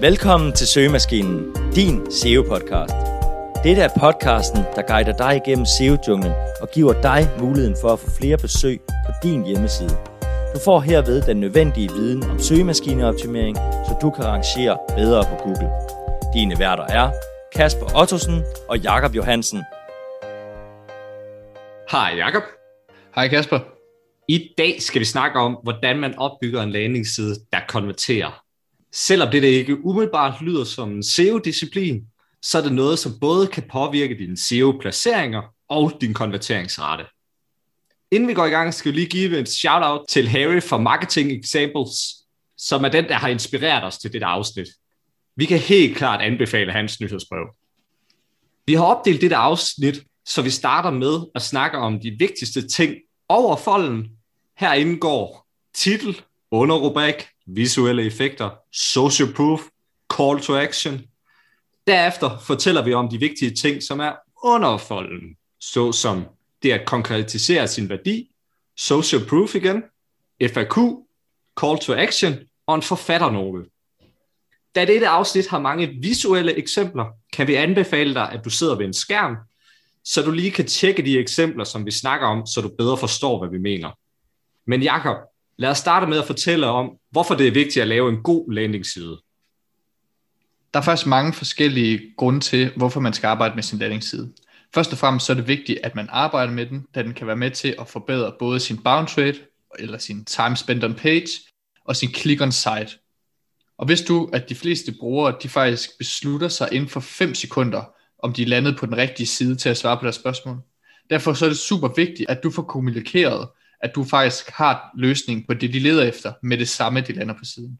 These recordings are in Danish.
Velkommen til Søgemaskinen, din SEO-podcast. Dette er podcasten, der guider dig igennem SEO-junglen og giver dig muligheden for at få flere besøg på din hjemmeside. Du får herved den nødvendige viden om søgemaskineoptimering, så du kan rangere bedre på Google. Dine værter er Kasper Ottosen og Jakob Johansen. Hej Jakob. Hej Kasper. I dag skal vi snakke om, hvordan man opbygger en landingsside, der konverterer. Selvom det ikke umiddelbart lyder som en SEO-disciplin, så er det noget, som både kan påvirke dine SEO-placeringer og din konverteringsrate. Inden vi går i gang, skal vi lige give et shout-out til Harry fra Marketing Examples, som er den, der har inspireret os til dette afsnit. Vi kan helt klart anbefale hans nyhedsbrev. Vi har opdelt dette afsnit, så vi starter med at snakke om de vigtigste ting over folden. Her indgår titel, underrubrik, visuelle effekter, social proof, call to action. Derefter fortæller vi om de vigtige ting, som er under folden, såsom det at konkretisere sin værdi, social proof igen, FAQ, call to action og en forfatternote. Da dette afsnit har mange visuelle eksempler, kan vi anbefale dig, at du sidder ved en skærm, så du lige kan tjekke de eksempler, som vi snakker om, så du bedre forstår, hvad vi mener. Men Jakob, lad os starte med at fortælle om, hvorfor det er vigtigt at lave en god landingsside. Der er faktisk mange forskellige grunde til, hvorfor man skal arbejde med sin landingsside. Først og fremmest så er det vigtigt, at man arbejder med den, da den kan være med til at forbedre både sin bounce rate, eller sin time spent on page, og sin click on site. Og hvis du, at de fleste brugere, de faktisk beslutter sig inden for 5 sekunder, om de er landet på den rigtige side til at svare på deres spørgsmål. Derfor så er det super vigtigt, at du får kommunikeret, at du faktisk har løsningen på det, de leder efter, med det samme, de lander på siden.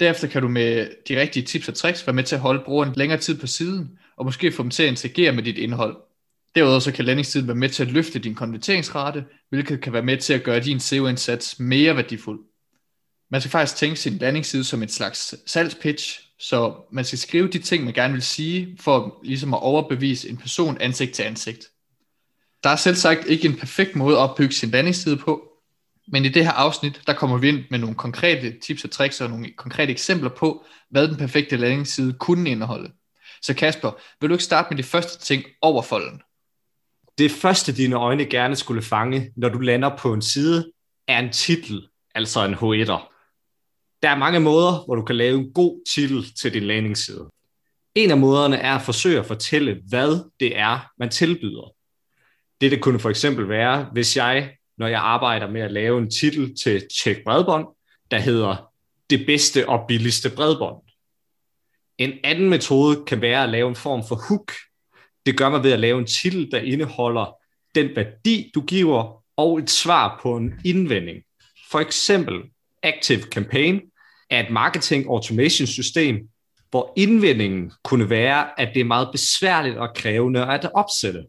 Derefter kan du med de rigtige tips og tricks være med til at holde brugeren længere tid på siden, og måske få dem til at interagere med dit indhold. Derudover så kan landingstiden være med til at løfte din konverteringsrate, hvilket kan være med til at gøre din SEO-indsats mere værdifuld. Man skal faktisk tænke sin landingsside som et slags salgspitch, så man skal skrive de ting, man gerne vil sige, for ligesom at overbevise en person ansigt til ansigt. Der er selv sagt ikke en perfekt måde at opbygge sin landingsside på, men i det her afsnit, der kommer vi ind med nogle konkrete tips og tricks og nogle konkrete eksempler på, hvad den perfekte landingsside kunne indeholde. Så Kasper, vil du ikke starte med de første ting over folden? Det første, dine øjne gerne skulle fange, når du lander på en side, er en titel, altså en H1'er. Der er mange måder, hvor du kan lave en god titel til din landingsside. En af måderne er at forsøge at fortælle, hvad det er, man tilbyder. Det, det kunne for eksempel være, hvis jeg, når jeg arbejder med at lave en titel til Tjek Bredbånd, der hedder Det bedste og billigste bredbånd. En anden metode kan være at lave en form for hook. Det gør man ved at lave en titel, der indeholder den værdi, du giver, og et svar på en indvending. For eksempel Active Campaign er et marketing automation system, hvor indvendingen kunne være, at det er meget besværligt og krævende at opsætte.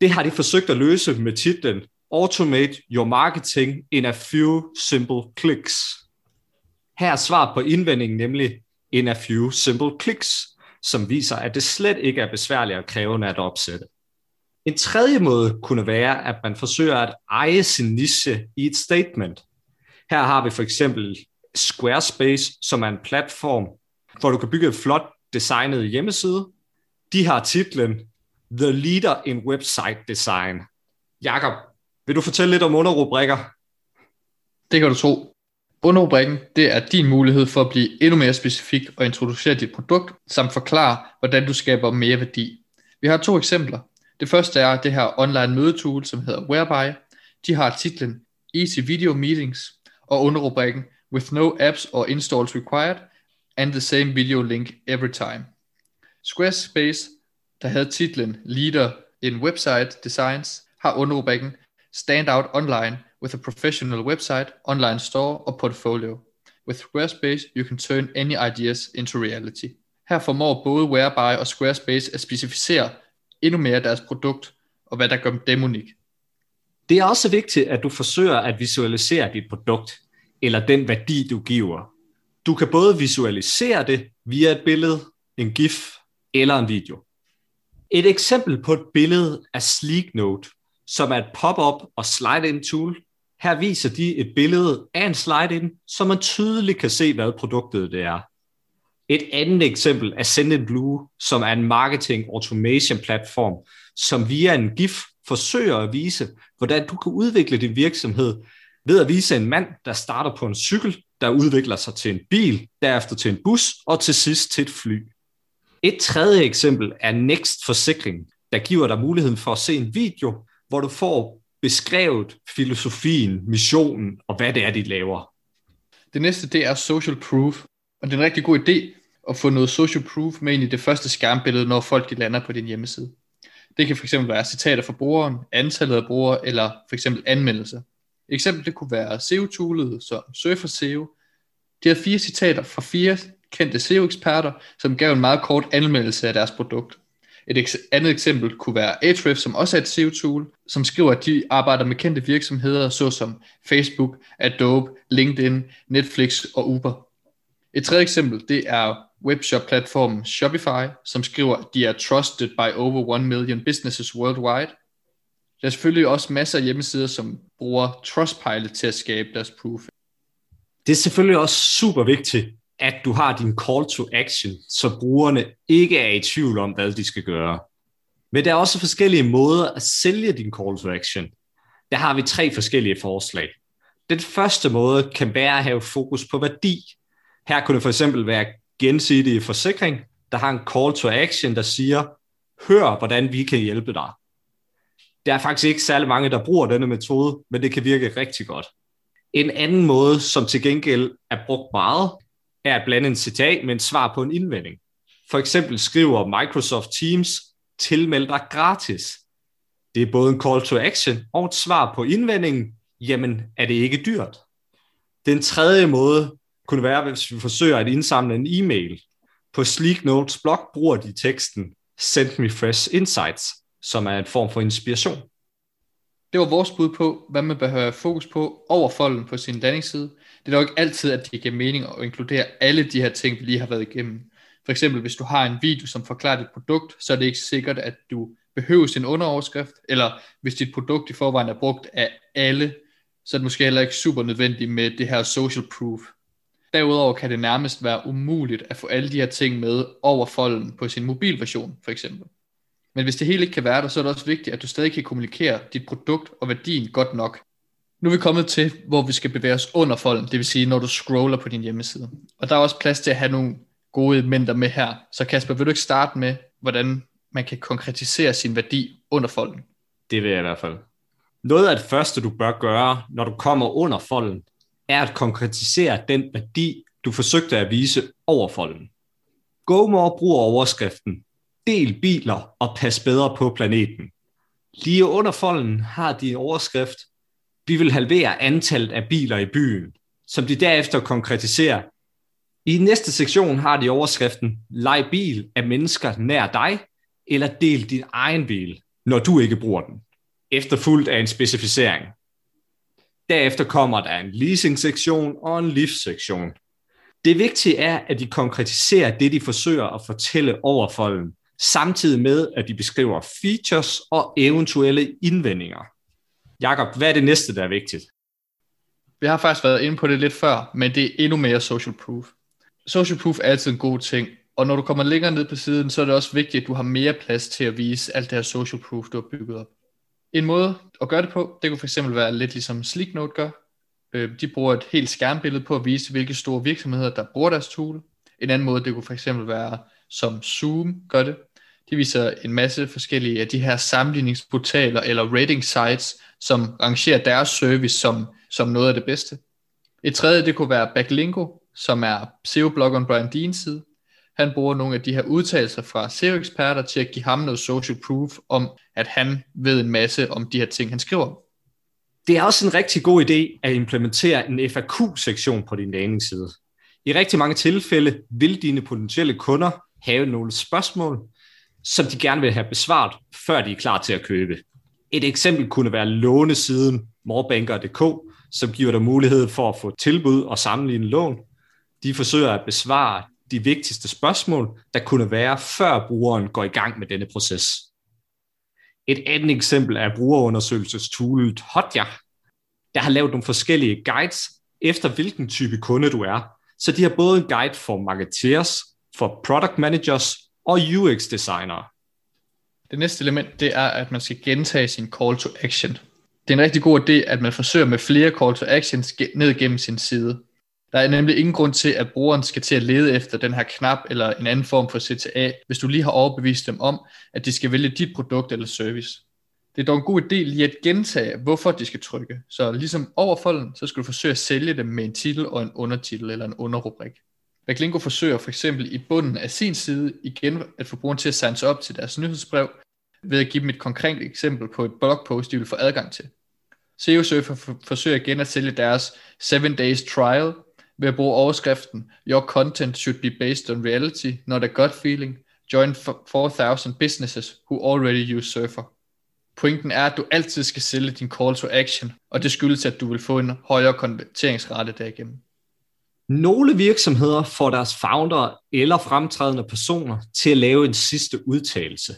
Det har de forsøgt at løse med titlen Automate Your Marketing in a Few Simple Clicks. Her er svar på indvendingen nemlig in a few simple clicks, som viser, at det slet ikke er besværligt og krævende at opsætte. En tredje måde kunne være, at man forsøger at eje sin niche i et statement. Her har vi for eksempel Squarespace, som er en platform, hvor du kan bygge et flot designet hjemmeside. De har titlen The Leader in Website Design. Jakob, vil du fortælle lidt om underrubrikker? Det kan du tro. Underrubrikken, det er din mulighed for at blive endnu mere specifik og introducere dit produkt, samt forklare, hvordan du skaber mere værdi. Vi har to eksempler. Det første er det her online mødetool, som hedder Whereby. De har titlen Easy Video Meetings, og underrubrikken With no apps or installs required, and the same video link every time. Squarespace, der havde titlen Leader in Website Designs, har underrubrikken Stand Out Online with a professional website, online store og portfolio. With Squarespace, you can turn any ideas into reality. Her formår både Whereby og Squarespace at specificere endnu mere deres produkt og hvad der gør dem unik. Det er også vigtigt, at du forsøger at visualisere dit produkt, eller den værdi, du giver. Du kan både visualisere det via et billede, en GIF eller en video. Et eksempel på et billede er Sleeknote, som er et pop-up og slide-in tool. Her viser de et billede af en slide-in, så man tydeligt kan se, hvad produktet det er. Et andet eksempel er Sendinblue, som er en marketing automation platform, som via en GIF forsøger at vise, hvordan du kan udvikle din virksomhed ved at vise en mand, der starter på en cykel, der udvikler sig til en bil, derefter til en bus og til sidst til et fly. Et tredje eksempel er Next Forsikring, der giver dig muligheden for at se en video, hvor du får beskrevet filosofien, missionen og hvad det er, de laver. Det næste, det er social proof. Og det er en rigtig god idé at få noget social proof med ind i det første skærmbillede, når folk de lander på din hjemmeside. Det kan fx være citater fra brugeren, antallet af brugere eller fx anmeldelser. Et eksempel det kunne være SEO-toolet som Surfer SEO. De har fire citater fra fire kendte SEO-eksperter, som gav en meget kort anmeldelse af deres produkt. Et andet eksempel kunne være Ahrefs, som også er et SEO-tool, som skriver, at de arbejder med kendte virksomheder, såsom Facebook, Adobe, LinkedIn, Netflix og Uber. Et tredje eksempel, det er webshop-platformen Shopify, som skriver, at de er trusted by over 1 million businesses worldwide. Der er selvfølgelig også masser af hjemmesider, som bruger Trustpilot til at skabe deres proof. Det er selvfølgelig også super vigtigt, at du har din call to action, så brugerne ikke er i tvivl om, hvad de skal gøre. Men der er også forskellige måder at sælge din call to action. Der har vi tre forskellige forslag. Den første måde kan være at have fokus på værdi. Her kunne det for eksempel være gensidige forsikring, der har en call to action, der siger, hør, hvordan vi kan hjælpe dig. Der er faktisk ikke særlig mange, der bruger denne metode, men det kan virke rigtig godt. En anden måde, som til gengæld er brugt meget, er at blande en citat med en svar på en indvending. For eksempel skriver Microsoft Teams, tilmeld dig gratis. Det er både en call to action og et svar på indvendingen, jamen er det ikke dyrt? Den tredje måde kunne være, hvis vi forsøger at indsamle en e-mail. På Sleek Notes blog bruger de teksten Send me fresh insights, som er en form for inspiration. Det var vores bud på, hvad man bør have fokus på over folden på sin landingsside. Det er dog ikke altid, at det giver mening at inkludere alle de her ting, vi lige har været igennem. For eksempel, hvis du har en video, som forklarer dit produkt, så er det ikke sikkert, at du behøver sin underoverskrift, eller hvis dit produkt i forvejen er brugt af alle, så er det måske heller ikke super nødvendigt med det her social proof. Derudover kan det nærmest være umuligt at få alle de her ting med over folden på sin mobilversion, for eksempel. Men hvis det hele ikke kan være der, så er det også vigtigt, at du stadig kan kommunikere dit produkt og værdien godt nok. Nu er vi kommet til, hvor vi skal bevæge os under folden, det vil sige, når du scroller på din hjemmeside. Og der er også plads til at have nogle gode elementer med her. Så Kasper, vil du ikke starte med, hvordan man kan konkretisere sin værdi under folden? Det vil jeg i hvert fald. Noget af det første, du bør gøre, når du kommer under folden, er at konkretisere den værdi, du forsøgte at vise over folden. GoMore bruger overskriften, del biler og pas bedre på planeten. Lige under folden har de en overskrift, vi vil halvere antallet af biler i byen, som de derefter konkretiserer. I næste sektion har de overskriften, leg bil af mennesker nær dig, eller del din egen bil, når du ikke bruger den, efterfulgt af en specificering. Derefter kommer der en leasing-sektion og en lift-sektion. Det vigtige er, at de konkretiserer det, de forsøger at fortælle over folden, samtidig med, at de beskriver features og eventuelle indvendinger. Jakob, hvad er det næste, der er vigtigt? Vi har faktisk været inde på det lidt før, men det er endnu mere social proof. Social proof er altid en god ting, og når du kommer længere ned på siden, så er det også vigtigt, at du har mere plads til at vise alt det her social proof, du har bygget op. En måde at gøre det på, det kunne fx være lidt ligesom Sleeknote gør. Øh, de bruger et helt skærmbillede på at vise, hvilke store virksomheder, der bruger deres tool. En anden måde, det kunne fx være, som Zoom gør det. De viser en masse forskellige af de her sammenligningsportaler eller rating sites, som rangerer deres service som, som noget af det bedste. Et tredje, det kunne være Backlinko, som er SEO-bloggeren Brian Deans side. Han bruger nogle af de her udtalelser fra SEO-eksperter til at give ham noget social proof om, at han ved en masse om de her ting, han skriver. Det er også en rigtig god idé at implementere en FAQ-sektion på din landingsside. I rigtig mange tilfælde vil dine potentielle kunder have nogle spørgsmål, som de gerne vil have besvaret, før de er klar til at købe. Et eksempel kunne være lånesiden morbanker.dk, som giver dig mulighed for at få tilbud og sammenligne lån. De forsøger at besvare de vigtigste spørgsmål, der kunne være, før brugeren går i gang med denne proces. Et andet eksempel er brugerundersøgelsestoolet Hotjar, der har lavet nogle forskellige guides efter hvilken type kunde du er. Så de har både en guide for marketeers, for product managers og UX designere. Det næste element, det er, at man skal gentage sin call to action. Det er en rigtig god idé, at man forsøger med flere call to actions ned gennem sin side. Der er nemlig ingen grund til, at brugeren skal til at lede efter den her knap eller en anden form for CTA, hvis du lige har overbevist dem om, at de skal vælge dit produkt eller service. Det er dog en god idé lige at gentage, hvorfor de skal trykke. Så ligesom overfolden, så skal du forsøge at sælge dem med en titel og en undertitel eller en underrubrik. Backlinko forsøger for eksempel i bunden af sin side igen at få brugeren til at sanse op til deres nyhedsbrev, ved at give dem et konkret eksempel på et blogpost, de vil få adgang til. SEO Surfer forsøger igen at sælge deres 7 days trial ved at bruge overskriften Your content should be based on reality, not a gut feeling. Join 4000 businesses who already use Surfer. Pointen er, at du altid skal sælge din call to action, og det skyldes, at du vil få en højere konverteringsrate derigennem. Nogle virksomheder får deres founder eller fremtrædende personer til at lave en sidste udtalelse.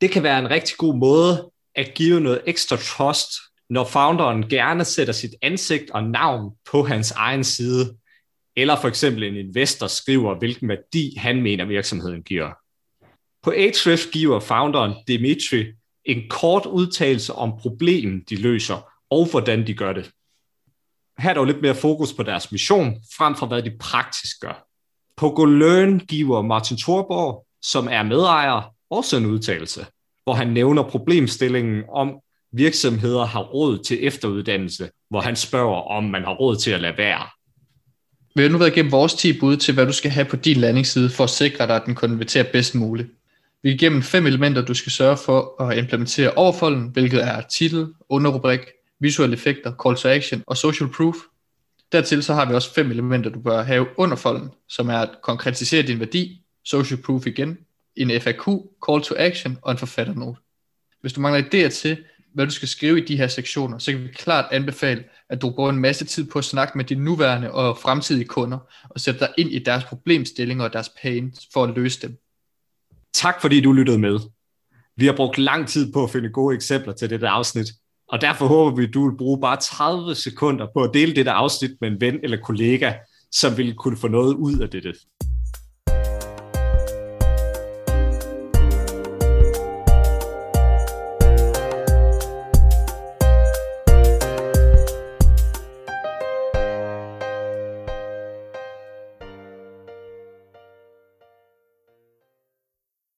Det kan være en rigtig god måde at give noget ekstra trust, når founderen gerne sætter sit ansigt og navn på hans egen side, eller for eksempel en investor skriver, hvilken værdi han mener virksomheden giver. På Ahrefs giver founderen Dimitri en kort udtalelse om problemet, de løser, og hvordan de gør det. Her dog lidt mere fokus på deres mission, frem for hvad de praktisk gør. På Goløn giver Martin Thorborg, som er medejer, også en udtalelse, hvor han nævner problemstillingen om, virksomheder har råd til efteruddannelse, hvor han spørger, om man har råd til at lade være. Vi har nu været igennem vores 10 bud til, hvad du skal have på din landingsside, for at sikre dig, at den konverterer bedst muligt. Vi er igennem fem elementer, du skal sørge for at implementere overfolden, hvilket er titel, underrubrik, visuelle effekter, call to action og social proof. Dertil så har vi også fem elementer, du bør have under folden, som er at konkretisere din værdi, social proof igen, en FAQ, call to action og en forfatternote. Hvis du mangler idéer til, hvad du skal skrive i de her sektioner, så kan vi klart anbefale, at du bruger en masse tid på at snakke med dine nuværende og fremtidige kunder, og sætte dig ind i deres problemstillinger og deres pain for at løse dem. Tak fordi du lyttede med. Vi har brugt lang tid på at finde gode eksempler til dette afsnit, og derfor håber vi, at du vil bruge bare 30 sekunder på at dele dette afsnit med en ven eller kollega, som vil kunne få noget ud af dette.